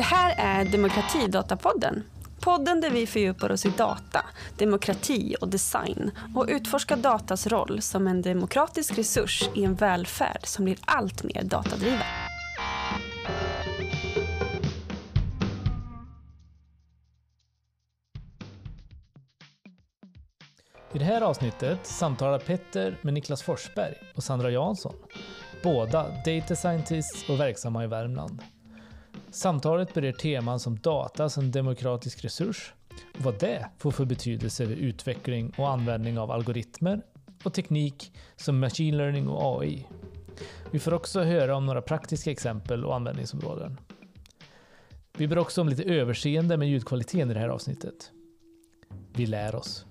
Det här är Demokratidatapodden. Podden där vi fördjupar oss i data, demokrati och design och utforskar datas roll som en demokratisk resurs i en välfärd som blir allt mer datadriven. I det här avsnittet samtalar Petter med Niklas Forsberg och Sandra Jansson. Båda data scientists och verksamma i Värmland. Samtalet berör teman som data som demokratisk resurs och vad det får för betydelse vid utveckling och användning av algoritmer och teknik som machine learning och AI. Vi får också höra om några praktiska exempel och användningsområden. Vi ber också om lite överseende med ljudkvaliteten i det här avsnittet. Vi lär oss.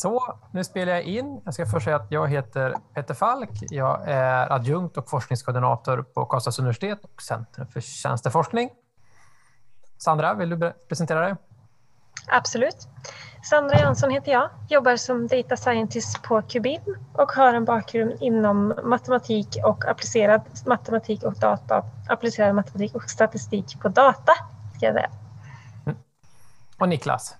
Så, nu spelar jag in. Jag ska först säga att jag heter Peter Falk. Jag är adjunkt och forskningskoordinator på Karlstads universitet och Centrum för tjänsteforskning. Sandra, vill du presentera dig? Absolut. Sandra Jansson heter jag, jobbar som data scientist på Qubim och har en bakgrund inom matematik och applicerad matematik och data, applicerad matematik och statistik på data. Ska jag säga. Mm. Och Niklas?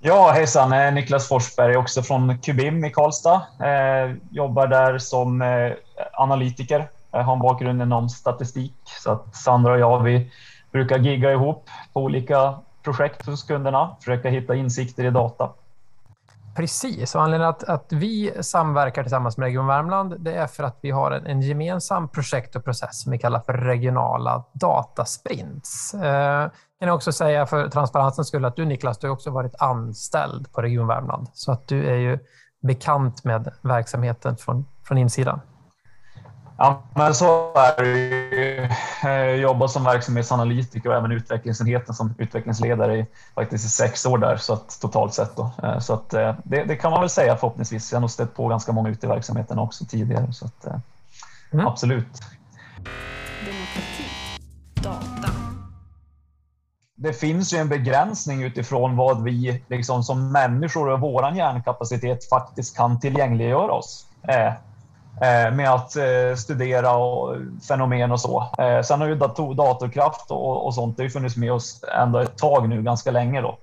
Ja, hejsan. Eh, Niklas Forsberg, också från Kubim i Karlstad. Eh, jobbar där som eh, analytiker. Jag har en bakgrund inom statistik. Så att Sandra och jag vi brukar gigga ihop på olika projekt hos kunderna, försöka hitta insikter i data. Precis, och anledningen att, att vi samverkar tillsammans med Region Värmland det är för att vi har en, en gemensam projekt och process som vi kallar för regionala datasprints. Eh, kan jag också säga för transparensens skull att du Niklas, du har också varit anställd på Region Värmland, så att du är ju bekant med verksamheten från, från insidan. Ja, men så är det ju. Jag jobbar som verksamhetsanalytiker och även utvecklingsenheten som utvecklingsledare i faktiskt i sex år där, så att, totalt sett. Då. Eh, så att, eh, det, det, kan man väl säga förhoppningsvis. Jag har nog stött på ganska många ute i verksamheten också tidigare, så att, eh, mm. absolut. Demokrati, data. Det finns ju en begränsning utifrån vad vi liksom, som människor och vår hjärnkapacitet faktiskt kan tillgängliggöra oss. Eh, med att eh, studera och fenomen och så. Eh, sen har ju dator, datorkraft och, och sånt det har funnits med oss ändå ett tag nu, ganska länge. Då.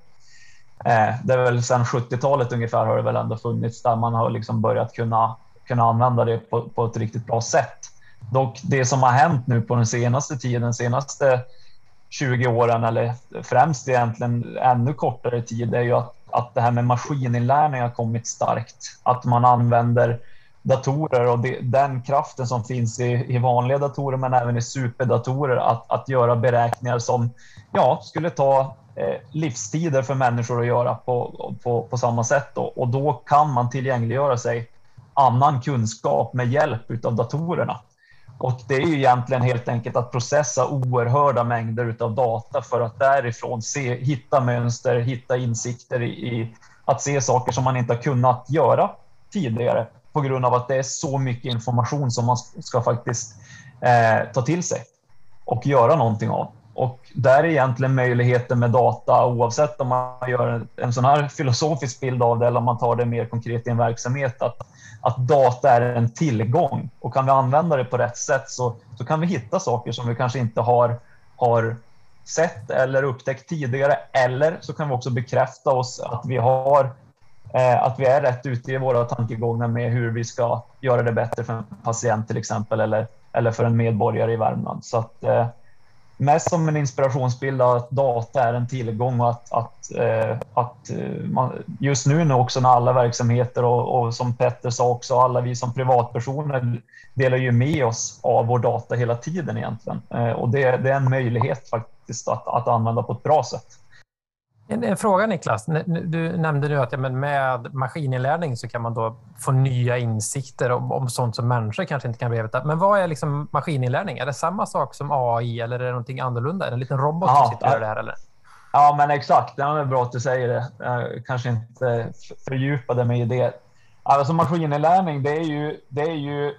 Det är väl sedan 70-talet ungefär har det väl ändå funnits där man har liksom börjat kunna, kunna använda det på, på ett riktigt bra sätt. Dock det som har hänt nu på den senaste tiden, senaste 20 åren eller främst egentligen ännu kortare tid är ju att, att det här med maskininlärning har kommit starkt. Att man använder datorer och det, den kraften som finns i, i, vanliga datorer men även i superdatorer att, att göra beräkningar som ja, skulle ta eh, livstider för människor att göra på, på, på samma sätt. Då. Och då kan man tillgängliggöra sig annan kunskap med hjälp av datorerna. Och det är ju egentligen helt enkelt att processa oerhörda mängder av data för att därifrån se, hitta mönster, hitta insikter i, i att se saker som man inte har kunnat göra tidigare på grund av att det är så mycket information som man ska faktiskt eh, ta till sig och göra någonting av. Och där är egentligen möjligheten med data, oavsett om man gör en sån här filosofisk bild av det eller om man tar det mer konkret i en verksamhet, att, att data är en tillgång och kan vi använda det på rätt sätt så, så kan vi hitta saker som vi kanske inte har, har sett eller upptäckt tidigare. Eller så kan vi också bekräfta oss att vi har Eh, att vi är rätt ute i våra tankegångar med hur vi ska göra det bättre för en patient till exempel eller, eller för en medborgare i Värmland. Så att, eh, mest som en inspirationsbild att data är en tillgång och att, att, eh, att eh, man, just nu också när alla verksamheter och, och, som Petter sa också, alla vi som privatpersoner delar ju med oss av vår data hela tiden egentligen. Eh, och det, det är en möjlighet faktiskt att, att använda på ett bra sätt. En, en, fråga Niklas. Du nämnde nu att ja, men med maskininlärning så kan man då få nya insikter om, om sånt som människor kanske inte kan veta. Men vad är liksom maskininlärning? Är det samma sak som AI eller är det någonting annorlunda? Är det en liten robot ja, som sitter och gör det här? Eller? Ja, men exakt. Det är bra att du säger det. Jag kanske inte fördjupade mig i det. Alltså maskininlärning, det är ju, det är ju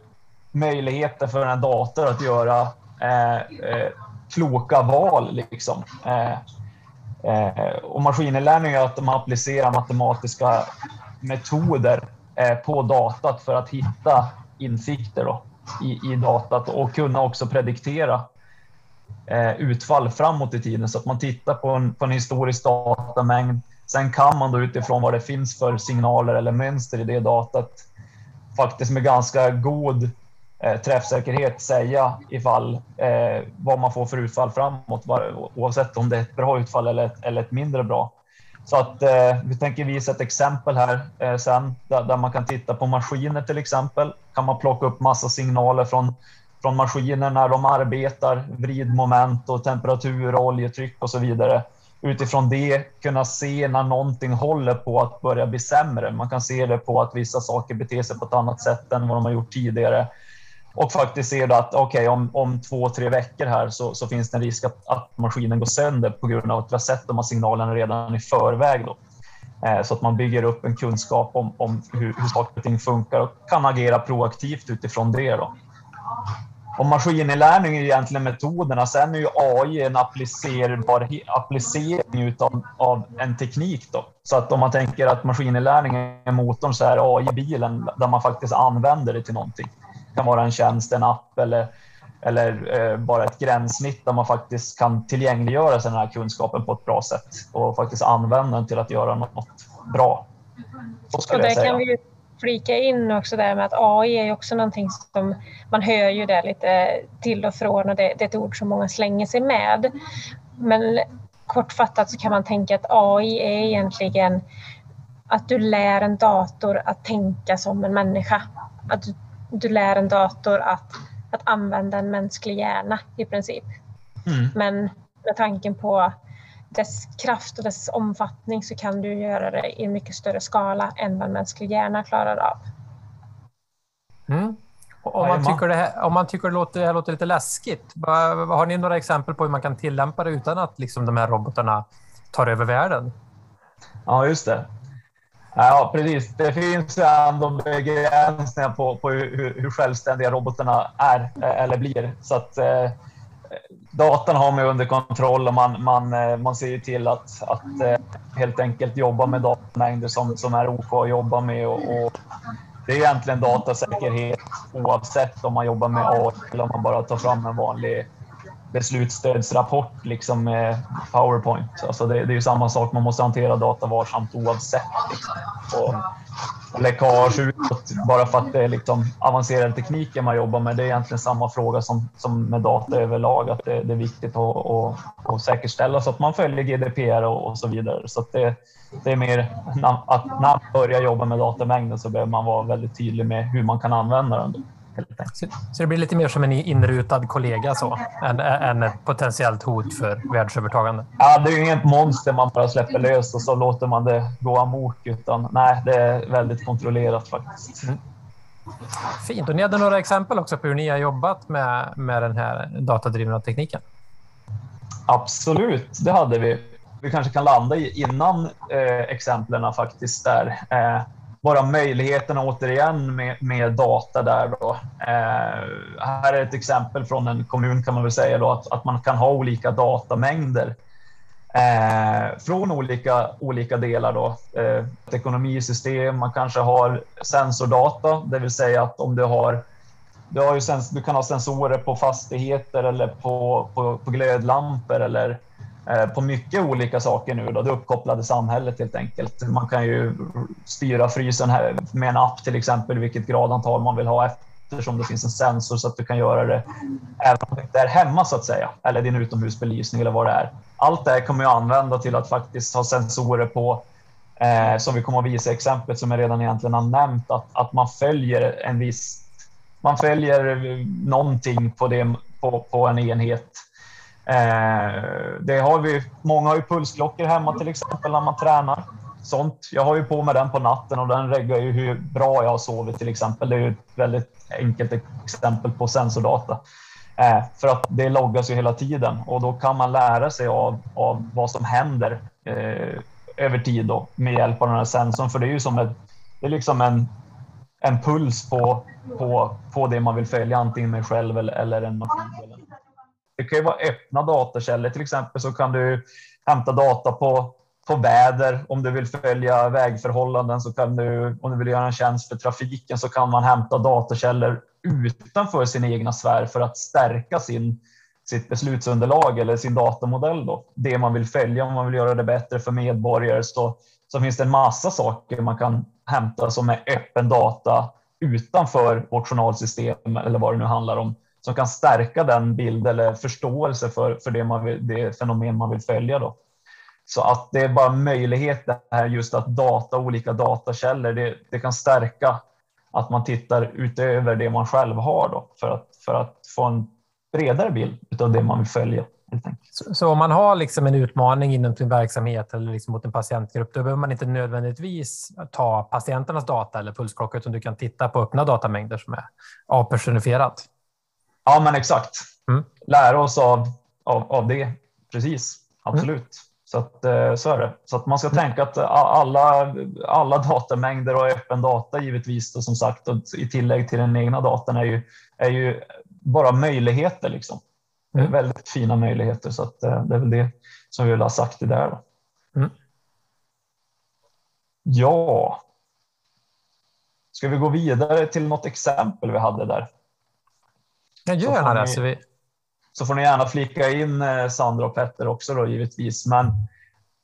möjligheter för en dator att göra eh, eh, kloka val. Liksom. Eh, Eh, Eh, och maskininlärning är att de applicerar matematiska metoder eh, på datat för att hitta insikter. Då. i, i datat och kunna också prediktera eh, utfall framåt i tiden så att man tittar på en, på en historisk datamängd. Sen kan man då utifrån vad det finns för signaler eller mönster i det datat faktiskt med ganska god eh, träffsäkerhet säga ifall eh, vad man får för utfall framåt, oavsett om det är ett bra utfall eller ett, eller ett mindre bra. Så att eh, vi tänker visa ett exempel här eh, sen där, där, man kan titta på maskiner till exempel. Kan man plocka upp massa signaler från, från maskiner när de arbetar, vridmoment och temperatur, och oljetryck och så vidare. Utifrån det kunna se när någonting håller på att börja bli sämre. Man kan se det på att vissa saker beter sig på ett annat sätt än vad de har gjort tidigare och faktiskt ser att okay, om, om två, tre veckor här så, så finns det en risk att, att, maskinen går sönder på grund av att vi har sett de här signalerna redan i förväg. Då. Eh, så att man bygger upp en kunskap om, om hur, hur saker och ting funkar och kan agera proaktivt utifrån det. Då. Och maskininlärning är egentligen metoderna. Sen är ju AI en applicerbar applicering utav, av en teknik. Då. Så att om man tänker att maskininlärning är motorn så är AI bilen där man faktiskt använder det till någonting kan vara en tjänst, en app eller, eller eh, bara ett gränssnitt där man faktiskt kan tillgängliggöra sig den här kunskapen på ett bra sätt och faktiskt använda den till att göra något bra. Och det kan vi flika in också där med att AI är också någonting som man hör ju det lite till och från och det, det är ett ord som många slänger sig med. Men kortfattat så kan man tänka att AI är egentligen att du lär en dator att tänka som en människa. Att du du lär en dator att, att använda en mänsklig hjärna i princip. Mm. Men med tanken på dess kraft och dess omfattning så kan du göra det i en mycket större skala än vad en mänsklig hjärna klarar av. Mm. Om, man tycker det här, om man tycker det, låter, det här låter lite läskigt, har ni några exempel på hur man kan tillämpa det utan att liksom de här robotarna tar över världen? Ja, just det. Ja, precis. Det finns ju ändå begränsningar på, på hur, hur, självständiga robotarna är eh, eller blir. Så att, eh, datan har man under kontroll och man, man, eh, man ser till att, att eh, helt enkelt jobba med datamängder som, som är OK att jobba med. Och, och det är egentligen datasäkerhet oavsett om man jobbar med AI eller om man bara tar fram en vanlig beslutsstödsrapport liksom med Powerpoint. Alltså det, det är ju samma sak, man måste hantera data varsamt oavsett. Liksom. Och läckage utåt, bara för att det är liksom avancerade tekniker man jobbar med. Det är egentligen samma fråga som, som med data överlag, att det, det är viktigt att, att, att, säkerställa så att man följer GDPR och, och så vidare. Så det, det är mer att när man börjar jobba med datamängden så behöver man vara väldigt tydlig med hur man kan använda den. Så, så, det blir lite mer som en inrutad kollega så, än, än ett potentiellt hot för världsövertagande? Ja, det är ju inget monster man bara släpper löst och så låter man det gå amok, utan nej, det är väldigt kontrollerat faktiskt. Mm. Fint. Och ni hade några exempel också på hur ni har jobbat med, med den här datadrivna tekniken? Absolut, det hade vi. Vi kanske kan landa i innan eh, exemplen faktiskt där. Eh, bara möjligheterna återigen med, med data där. Då. Eh, här är ett exempel från en kommun kan man väl säga då, att, att man kan ha olika datamängder eh, från olika, olika delar. Då. Eh, ett ekonomisystem, man kanske har sensordata, det vill säga att om du har du, har ju sens, du kan ha sensorer på fastigheter eller på, på, på glödlampor eller Eh, på mycket olika saker nu. Då, det uppkopplade samhället helt enkelt. Man kan ju styra frysen här med en app till exempel, vilket gradantal man vill ha eftersom det finns en sensor så att du kan göra det även om det inte är hemma så att säga, eller din utomhusbelysning eller vad det är. Allt det här kommer jag använda till att faktiskt ha sensorer på, eh, som vi kommer att visa i exemplet som jag redan egentligen har nämnt, att, att man följer en viss, man följer någonting på, det, på, på en enhet Eh, det har vi, många har ju pulsklockor hemma till exempel när man tränar. Sånt. Jag har ju på mig den på natten och den reggar ju hur bra jag har sovit till exempel. Det är ju ett väldigt enkelt exempel på sensordata. Eh, för att det loggas ju hela tiden och då kan man lära sig av, av vad som händer eh, över tid då, med hjälp av den här sensorn. För det är ju som ett, det är liksom en, en puls på, på, på det man vill följa, antingen med själv eller, eller en maskin. Det kan ju vara öppna datakällor till exempel så kan du hämta data på, på väder. Om du vill följa vägförhållanden så kan du, om du vill göra en tjänst för trafiken så kan man hämta datakällor utanför sin egna sfär för att stärka sin, sitt beslutsunderlag eller sin datamodell. Då. Det man vill följa, om man vill göra det bättre för medborgare så, så finns det en massa saker man kan hämta som är öppen data utanför vårt journalsystem eller vad det nu handlar om som kan stärka den bild eller förståelse för, för det, man vill, det fenomen man vill följa. Då. Så att det är bara möjlighet det här just att data, olika datakällor, det, det kan stärka att man tittar utöver det man själv har då, för, att, för att få en bredare bild av det man vill följa. Så, så, om man har liksom en utmaning inom sin verksamhet eller liksom mot en patientgrupp, då behöver man inte nödvändigtvis ta patienternas data eller pulsklocka, utan du kan titta på öppna datamängder som är avpersonifierat? Ja, men exakt. Mm. Lära oss av, av, av det. Precis, absolut. Mm. Så, att, eh, så är det. Så att man ska mm. tänka att alla, alla datamängder och öppen data givetvis då, som sagt och i tillägg till den egna datan är ju, är ju bara möjligheter. Liksom. Mm. Väldigt fina möjligheter så att eh, det är väl det som vi vill ha sagt i det där. Mm. Ja. Ska vi gå vidare till något exempel vi hade där? Jag gör gärna det. Så, vi... så får ni gärna flika in eh, Sandra och Petter också då givetvis. Men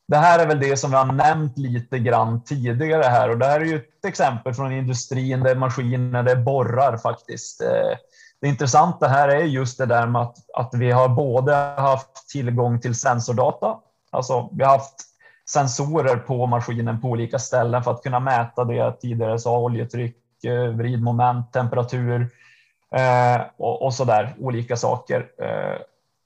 det här är väl det som vi har nämnt lite grann tidigare här och det här är ju ett exempel från industrin. Det är maskiner, det är borrar faktiskt. Eh, det intressanta här är just det där med att, att vi har både haft tillgång till sensordata, alltså vi har haft sensorer på maskinen på olika ställen för att kunna mäta det jag tidigare sa, oljetryck, eh, vridmoment, temperatur, eh, och, och så där olika saker. Eh,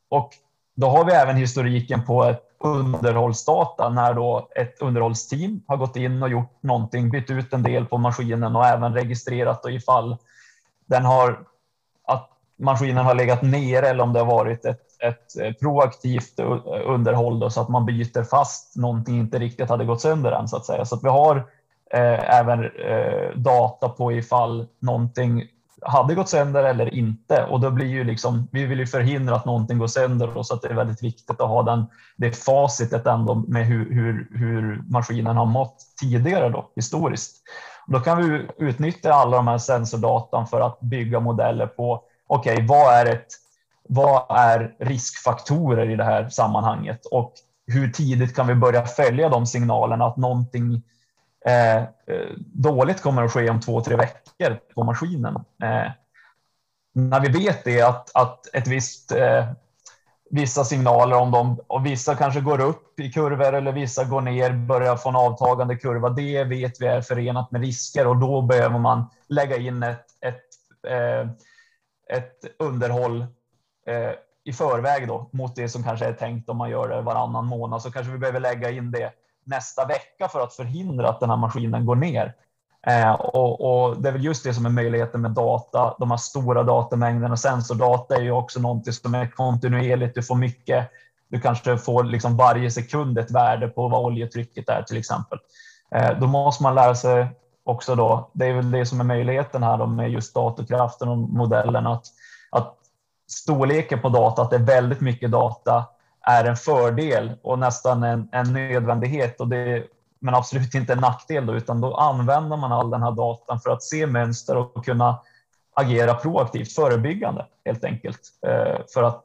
och då har vi även historiken på ett underhållsdata när då ett underhållsteam har gått in och gjort någonting, bytt ut en del på maskinen och även registrerat och ifall den har att maskinen har legat nere eller om det har varit ett, ett eh, proaktivt eh, underhåll då, så att man byter fast någonting inte riktigt hade gått sönder än så att säga. Så att vi har eh, även eh, data på ifall någonting hade gått sönder eller inte. Och då blir ju liksom, vi vill ju förhindra att någonting går sönder och så att det är väldigt viktigt att ha den, det facitet ändå med hur, hur, hur maskinen har mått tidigare då, historiskt. Då kan vi utnyttja alla de här sensordatan för att bygga modeller på, okej, okay, vad är ett vad är riskfaktorer i det här sammanhanget och hur tidigt kan vi börja följa de signalerna att någonting Eh, eh, dåligt kommer att ske om två, tre veckor på maskinen. Eh, när vi vet det att, att ett visst, eh, vissa signaler om dem och vissa kanske går upp i kurvor eller vissa går ner, börjar få en avtagande kurva. Det vet vi är förenat med risker och då behöver man lägga in ett, ett, eh, ett underhåll eh, i förväg då, mot det som kanske är tänkt om man gör det varannan månad så kanske vi behöver lägga in det nästa vecka för att förhindra att den här maskinen går ner. Eh, och, och, det är väl just det som är möjligheten med data. De här stora datamängderna. Sensordata är ju också någonting som är kontinuerligt. Du får mycket. Du kanske får liksom varje sekund ett värde på vad oljetrycket är till exempel. Eh, då måste man lära sig också då. Det är väl det som är möjligheten här då med just datorkraften och modellen att, att storleken på data, att det är väldigt mycket data är en fördel och nästan en, en nödvändighet. Och det, men absolut inte en nackdel, då, utan då använder man all den här datan för att se mönster och kunna agera proaktivt, förebyggande helt enkelt. Eh, för att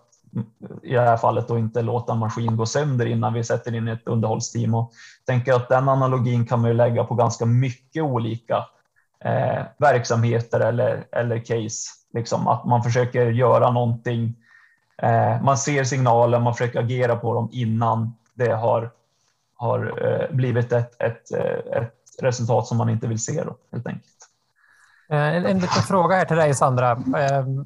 i det här fallet då inte låta en maskin gå sönder innan vi sätter in ett underhållsteam. Och tänker att den analogin kan man ju lägga på ganska mycket olika eh, verksamheter eller, eller case. Liksom att man försöker göra någonting Eh, Eh, man ser signaler, man försöker agera på dem innan det har, har eh, blivit ett, ett, eh, ett resultat som man inte vill se då, helt enkelt. En, en liten fråga här till dig Sandra.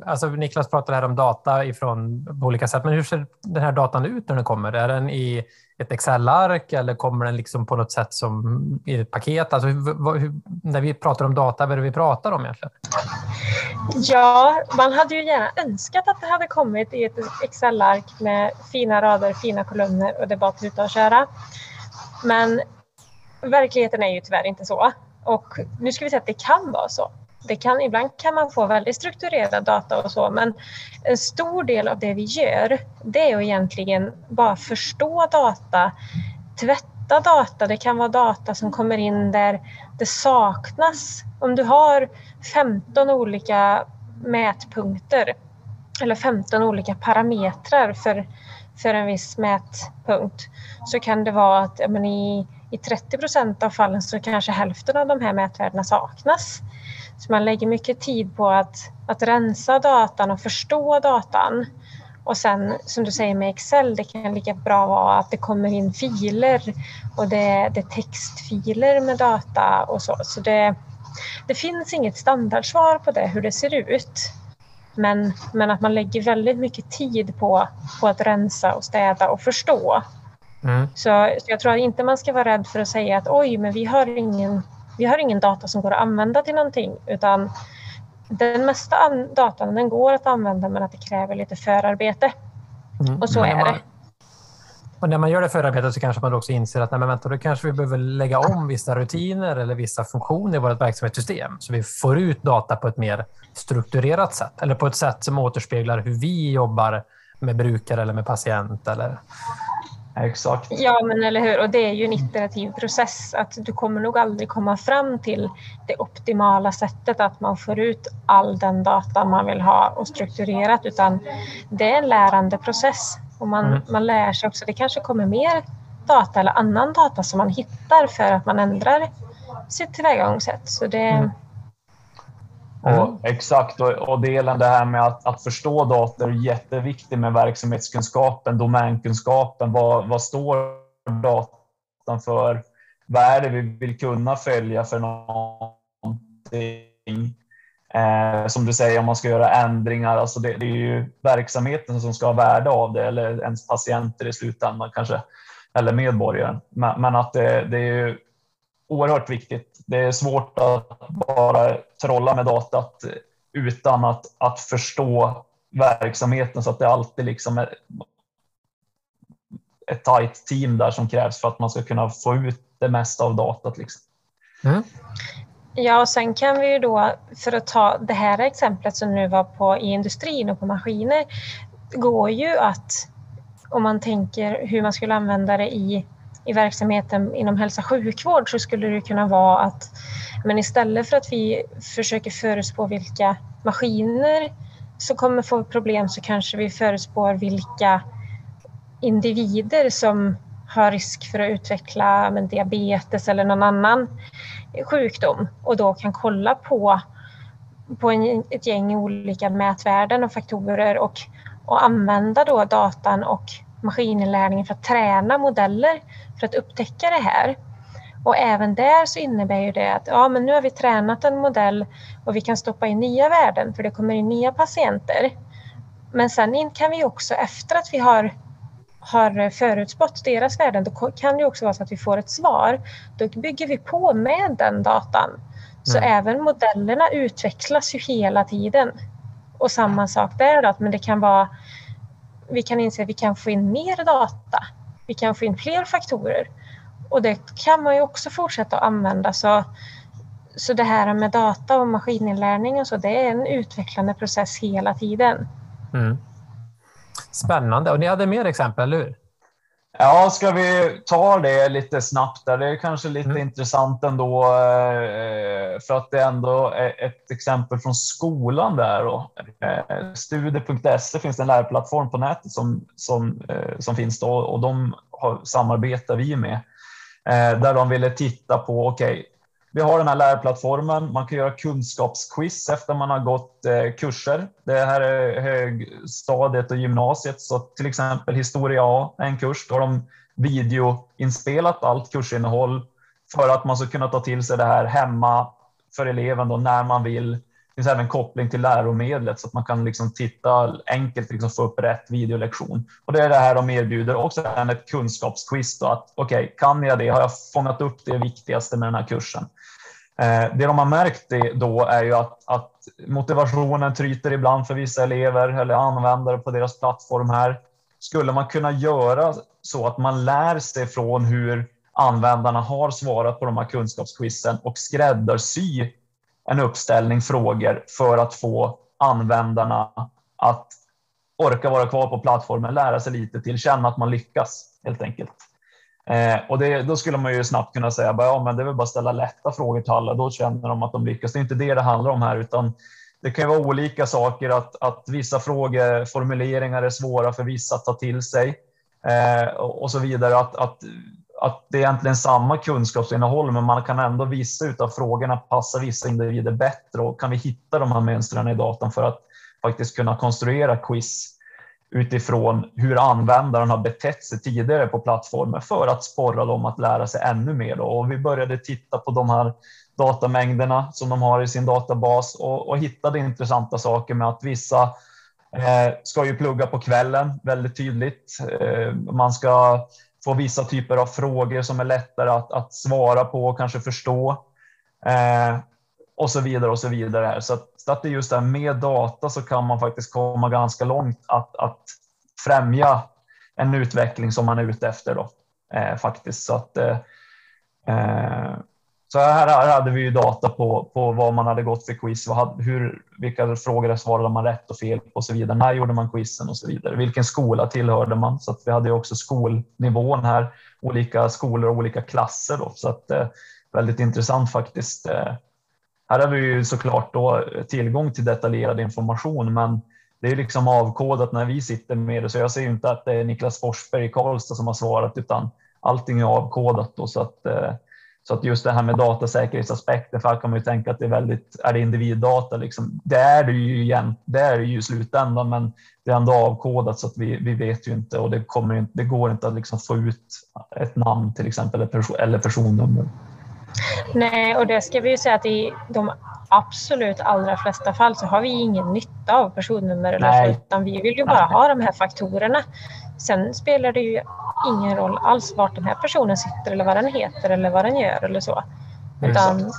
Alltså, Niklas pratade här om data ifrån på olika sätt, men hur ser den här datan ut när den kommer? Är den i ett Excel-ark eller kommer den liksom på något sätt som i ett paket? Alltså, hur, hur, när vi pratar om data, vad är det vi pratar om egentligen? Ja, man hade ju gärna önskat att det hade kommit i ett Excel-ark med fina rader, fina kolumner och det bara att tuta och köra. Men verkligheten är ju tyvärr inte så. Och nu ska vi säga att det kan vara så. Det kan, ibland kan man få väldigt strukturerad data och så, men en stor del av det vi gör, det är att egentligen bara förstå data, tvätta data. Det kan vara data som kommer in där det saknas. Om du har 15 olika mätpunkter eller 15 olika parametrar för, för en viss mätpunkt så kan det vara att men i, i 30 procent av fallen så kanske hälften av de här mätvärdena saknas. Så man lägger mycket tid på att, att rensa datan och förstå datan. Och sen som du säger med Excel, det kan lika bra vara att det kommer in filer och det, det är textfiler med data och så. Så det, det finns inget standardsvar på det, hur det ser ut. Men, men att man lägger väldigt mycket tid på, på att rensa och städa och förstå. Mm. Så, så, jag tror inte man ska vara rädd för att säga att oj, men vi har ingen, vi har ingen data som går att använda till någonting. Utan den mesta datan den går att använda men att det kräver lite förarbete. Mm. Och så är det. Och när man gör det förarbetet så kanske man också inser att nej, men vänta, då kanske vi behöver lägga om vissa rutiner eller vissa funktioner i vårt verksamhetssystem så vi får ut data på ett mer strukturerat sätt eller på ett sätt som återspeglar hur vi jobbar med brukare eller med patient. Eller... Exakt. Ja, men eller hur. Och det är ju en iterativ process. Att du kommer nog aldrig komma fram till det optimala sättet att man får ut all den data man vill ha och strukturerat, utan det är en lärande process. Och man, mm. man lär sig också. Det kanske kommer mer data eller annan data som man hittar för att man ändrar sitt tillvägagångssätt. Så det, mm. Och, exakt, och, och delen det här med att, att förstå data är jätteviktigt med verksamhetskunskapen, domänkunskapen. Vad, vad står datan för? Vad är det vi vill kunna följa för någonting? Eh, som du säger, om man ska göra ändringar, alltså det, det, är ju verksamheten som ska ha värde av det, eller ens patienter i slutändan kanske, eller medborgaren. Men, men att det, det är ju oerhört viktigt. Det är svårt att bara trolla med datat utan att, att förstå verksamheten så att det alltid liksom är ett tajt team där som krävs för att man ska kunna få ut det mesta av datat. Liksom. Mm. Ja, och sen kan vi ju då, för att ta det här exemplet som nu var på i industrin och på maskiner, går ju att om man tänker hur man skulle använda det i i verksamheten inom hälsa och sjukvård så skulle det kunna vara att men istället för att vi försöker förutspå vilka maskiner som kommer få problem så kanske vi förutspår vilka individer som har risk för att utveckla men, diabetes eller någon annan sjukdom och då kan kolla på, på en, ett gäng olika mätvärden och faktorer och, och använda då datan och maskininlärningen för att träna modeller för att upptäcka det här. Och även där så innebär ju det att ja, men nu har vi tränat en modell och vi kan stoppa in nya värden för det kommer in nya patienter. Men sen kan vi också efter att vi har, har förutspått deras värden, då kan det också vara så att vi får ett svar. Då bygger vi på med den datan. Så mm. även modellerna utvecklas ju hela tiden. Och samma sak där då, men det kan vara vi kan inse att vi kan få in mer data. Vi kan få in fler faktorer. Och det kan man ju också fortsätta att använda. Så, så det här med data och maskininlärning och så, det är en utvecklande process hela tiden. Mm. Spännande. Och ni hade mer exempel, eller hur? Ja, ska vi ta det lite snabbt där? Det är kanske lite mm. intressant ändå eh, för att det ändå är ett exempel från skolan där. Eh, Studier.se finns en lärplattform på nätet som, som, eh, som finns då och de har, samarbetar vi med där de ville titta på, okej, okay, vi har den här lärplattformen. Man kan göra kunskapsquiz efter man har gått eh, kurser. Det här är högstadiet och gymnasiet, så till exempel historia A är en kurs. Då har de videoinspelat allt kursinnehåll för att man ska kunna ta till sig det här hemma för eleven då när man vill. Det finns även koppling till läromedlet så att man kan liksom titta enkelt liksom få upp rätt videolektion. Och det är det här de erbjuder. Också ett kunskapsquiz. Då, att okej, okay, kan jag det? Har jag fångat upp det viktigaste med den här kursen? Eh, det de har märkt då är ju att, att motivationen tryter ibland för vissa elever eller användare på deras plattform här. Skulle man kunna göra så att man lär sig från hur användarna har svarat på de här kunskapsquizen och skräddarsy en uppställning frågor för att få användarna att orka vara kvar på plattformen, lära sig lite till, känna att man lyckas helt enkelt. Eh, och det, då skulle man ju snabbt kunna säga att ja, det är väl bara att ställa lätta frågor till alla. Då känner de att de lyckas. Det är inte det det handlar om här, utan det kan vara olika saker, att, att vissa frågeformuleringar är svåra för vissa att ta till sig eh, och så vidare. Att, att, att det är egentligen samma kunskapsinnehåll, men man kan ändå vissa av frågorna passa vissa individer bättre och kan vi hitta de här mönstren i datan för att faktiskt kunna konstruera quiz utifrån hur användaren har betett sig tidigare på plattformen för att sporra dem att lära sig ännu mer. Och vi började titta på de här datamängderna som de har i sin databas och, och hittade intressanta saker med att vissa eh, ska ju plugga på kvällen väldigt tydligt. Eh, man ska få vissa typer av frågor som är lättare att, att svara på och kanske förstå. Eh, och så vidare och så vidare. Så att, så att det är just det här med data så kan man faktiskt komma ganska långt att, att främja en utveckling som man är ute efter då eh, faktiskt. Så att eh, eh så här, här, hade vi ju data på, på vad man hade gått för quiz, vad, hur, vilka frågor svarade man rätt och fel på och så vidare. När gjorde man quizen och så vidare. Vilken skola tillhörde man? Så att vi hade ju också skolnivån här, olika skolor och olika klasser. Då, så att, eh, väldigt intressant faktiskt. Eh, här har vi ju såklart då eh, tillgång till detaljerad information, men det är liksom avkodat när vi sitter med det, så jag ser ju inte att det är Niklas Forsberg i Karlstad som har svarat, utan allting är avkodat. Då, så att eh, så att just det här med datasäkerhetsaspekten, för här kan man ju tänka att det är väldigt, är det individdata liksom? Det är det ju igen, det är det ju i slutändan, men det är ändå avkodat så att vi, vi vet ju inte och det, kommer inte, det går inte att liksom få ut ett namn till exempel eller personnummer. Nej, och det ska vi ju säga att i de absolut allra flesta fall så har vi ingen nytta av personnummer eller så, utan vi vill ju bara ha de här faktorerna. Sen spelar det ju ingen roll alls vart den här personen sitter eller vad den heter eller vad den gör eller så. Utan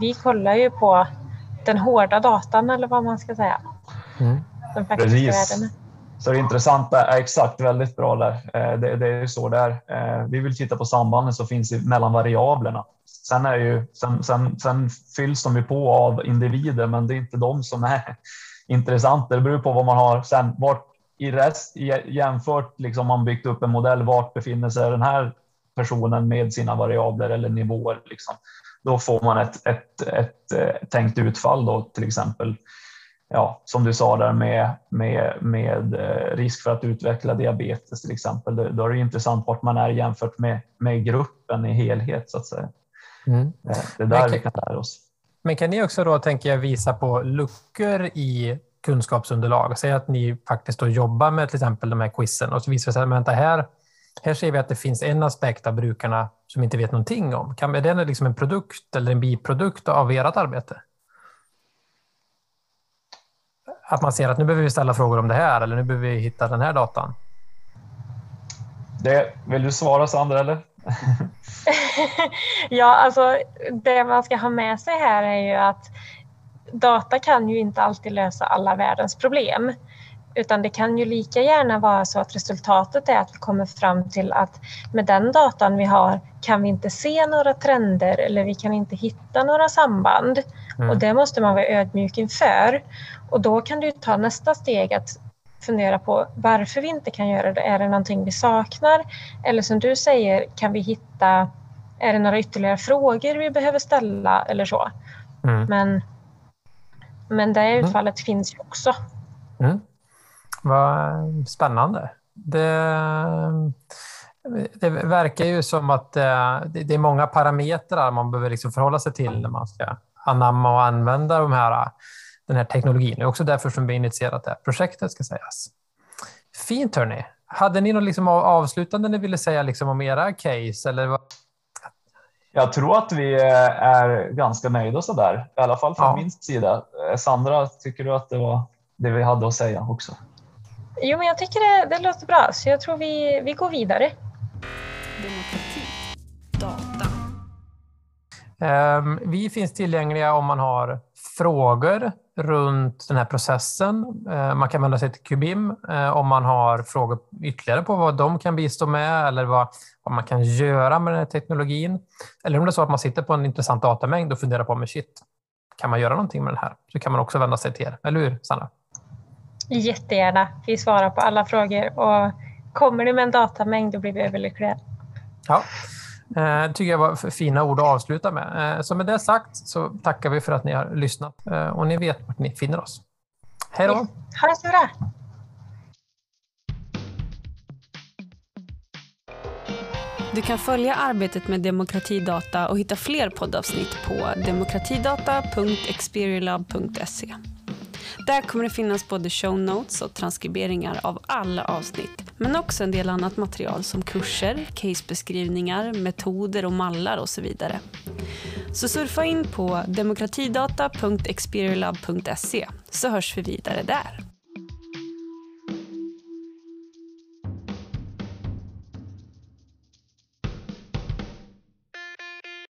vi kollar ju på den hårda datan eller vad man ska säga. Mm. De faktiska värdena. Så det intressanta är exakt väldigt bra där. Eh, det, det är så där. Eh, vi vill titta på sambanden som finns mellan variablerna. Sen, är ju, sen, sen, sen fylls de ju på av individer, men det är inte de som är intressanta. Det beror på vad man har sen, vart i rest jämfört liksom man byggt upp en modell. Vart befinner sig den här personen med sina variabler eller nivåer? Liksom. Då får man ett, ett, ett, ett eh, tänkt utfall då till exempel. Ja, som du sa där med, med, med eh, risk för att utveckla diabetes till exempel. Då är det intressant vart man är jämfört med, med gruppen i helhet så att säga. Mm. Eh, det är där kan, vi kan lära oss. Men kan ni också då, tänker jag, visa på luckor i kunskapsunderlag. Säg att ni faktiskt då jobbar med till exempel de här quizen och så visar det sig att här, här ser vi att det finns en aspekt av brukarna som inte vet någonting om. Kan, är det liksom en produkt eller en biprodukt av ert arbete? Att man ser att nu behöver vi ställa frågor om det här eller nu behöver vi hitta den här datan. Det, vill du svara Sandra eller? ja, alltså det man ska ha med sig här är ju att data kan ju inte alltid lösa alla världens problem. Utan det kan ju lika gärna vara så att resultatet är att vi kommer fram till att med den datan vi har kan vi inte se några trender eller vi kan inte hitta några samband. Mm. Och det måste man vara ödmjuk inför. Och då kan du ta nästa steg att fundera på varför vi inte kan göra det. Är det någonting vi saknar? Eller som du säger, kan vi hitta, är det några ytterligare frågor vi behöver ställa eller så? Mm. Men men det mm. utfallet mm. finns ju också. Mm. Vad spännande. Det, det verkar ju som att eh, det är många parametrar man behöver liksom förhålla sig till när man ska anamma och använda de här, den här teknologin. Det är också därför som vi initierat det här projektet, ska sägas. Fint, hörni. Hade ni något liksom avslutande ni ville säga liksom om era case? Eller vad? Jag tror att vi är ganska nöjda så där, i alla fall från ja. min sida. Sandra, tycker du att det var det vi hade att säga också? Jo, men jag tycker det, det låter bra, så jag tror vi, vi går vidare. Demokrati, data. Um, vi finns tillgängliga om man har frågor runt den här processen. Uh, man kan vända sig till Kubim uh, om man har frågor ytterligare på vad de kan bistå med eller vad, vad man kan göra med den här teknologin. Eller om det är så att man sitter på en intressant datamängd och funderar på, men shit, kan man göra någonting med den här? Så kan man också vända sig till er, eller hur Sanna? Jättegärna. Vi svarar på alla frågor och kommer du med en datamängd då blir vi överlyckliga. Ja. Eh, tycker jag var fina ord att avsluta med. Eh, så med det sagt så tackar vi för att ni har lyssnat eh, och ni vet vart ni finner oss. Hej då! Ha det så bra! Du kan följa arbetet med demokratidata och hitta fler poddavsnitt på demokratidata.experiolab.se. Där kommer det finnas både show notes och transkriberingar av alla avsnitt, men också en del annat material som kurser, casebeskrivningar, metoder och mallar och så vidare. Så surfa in på demokratidata.experiolab.se så hörs vi vidare där.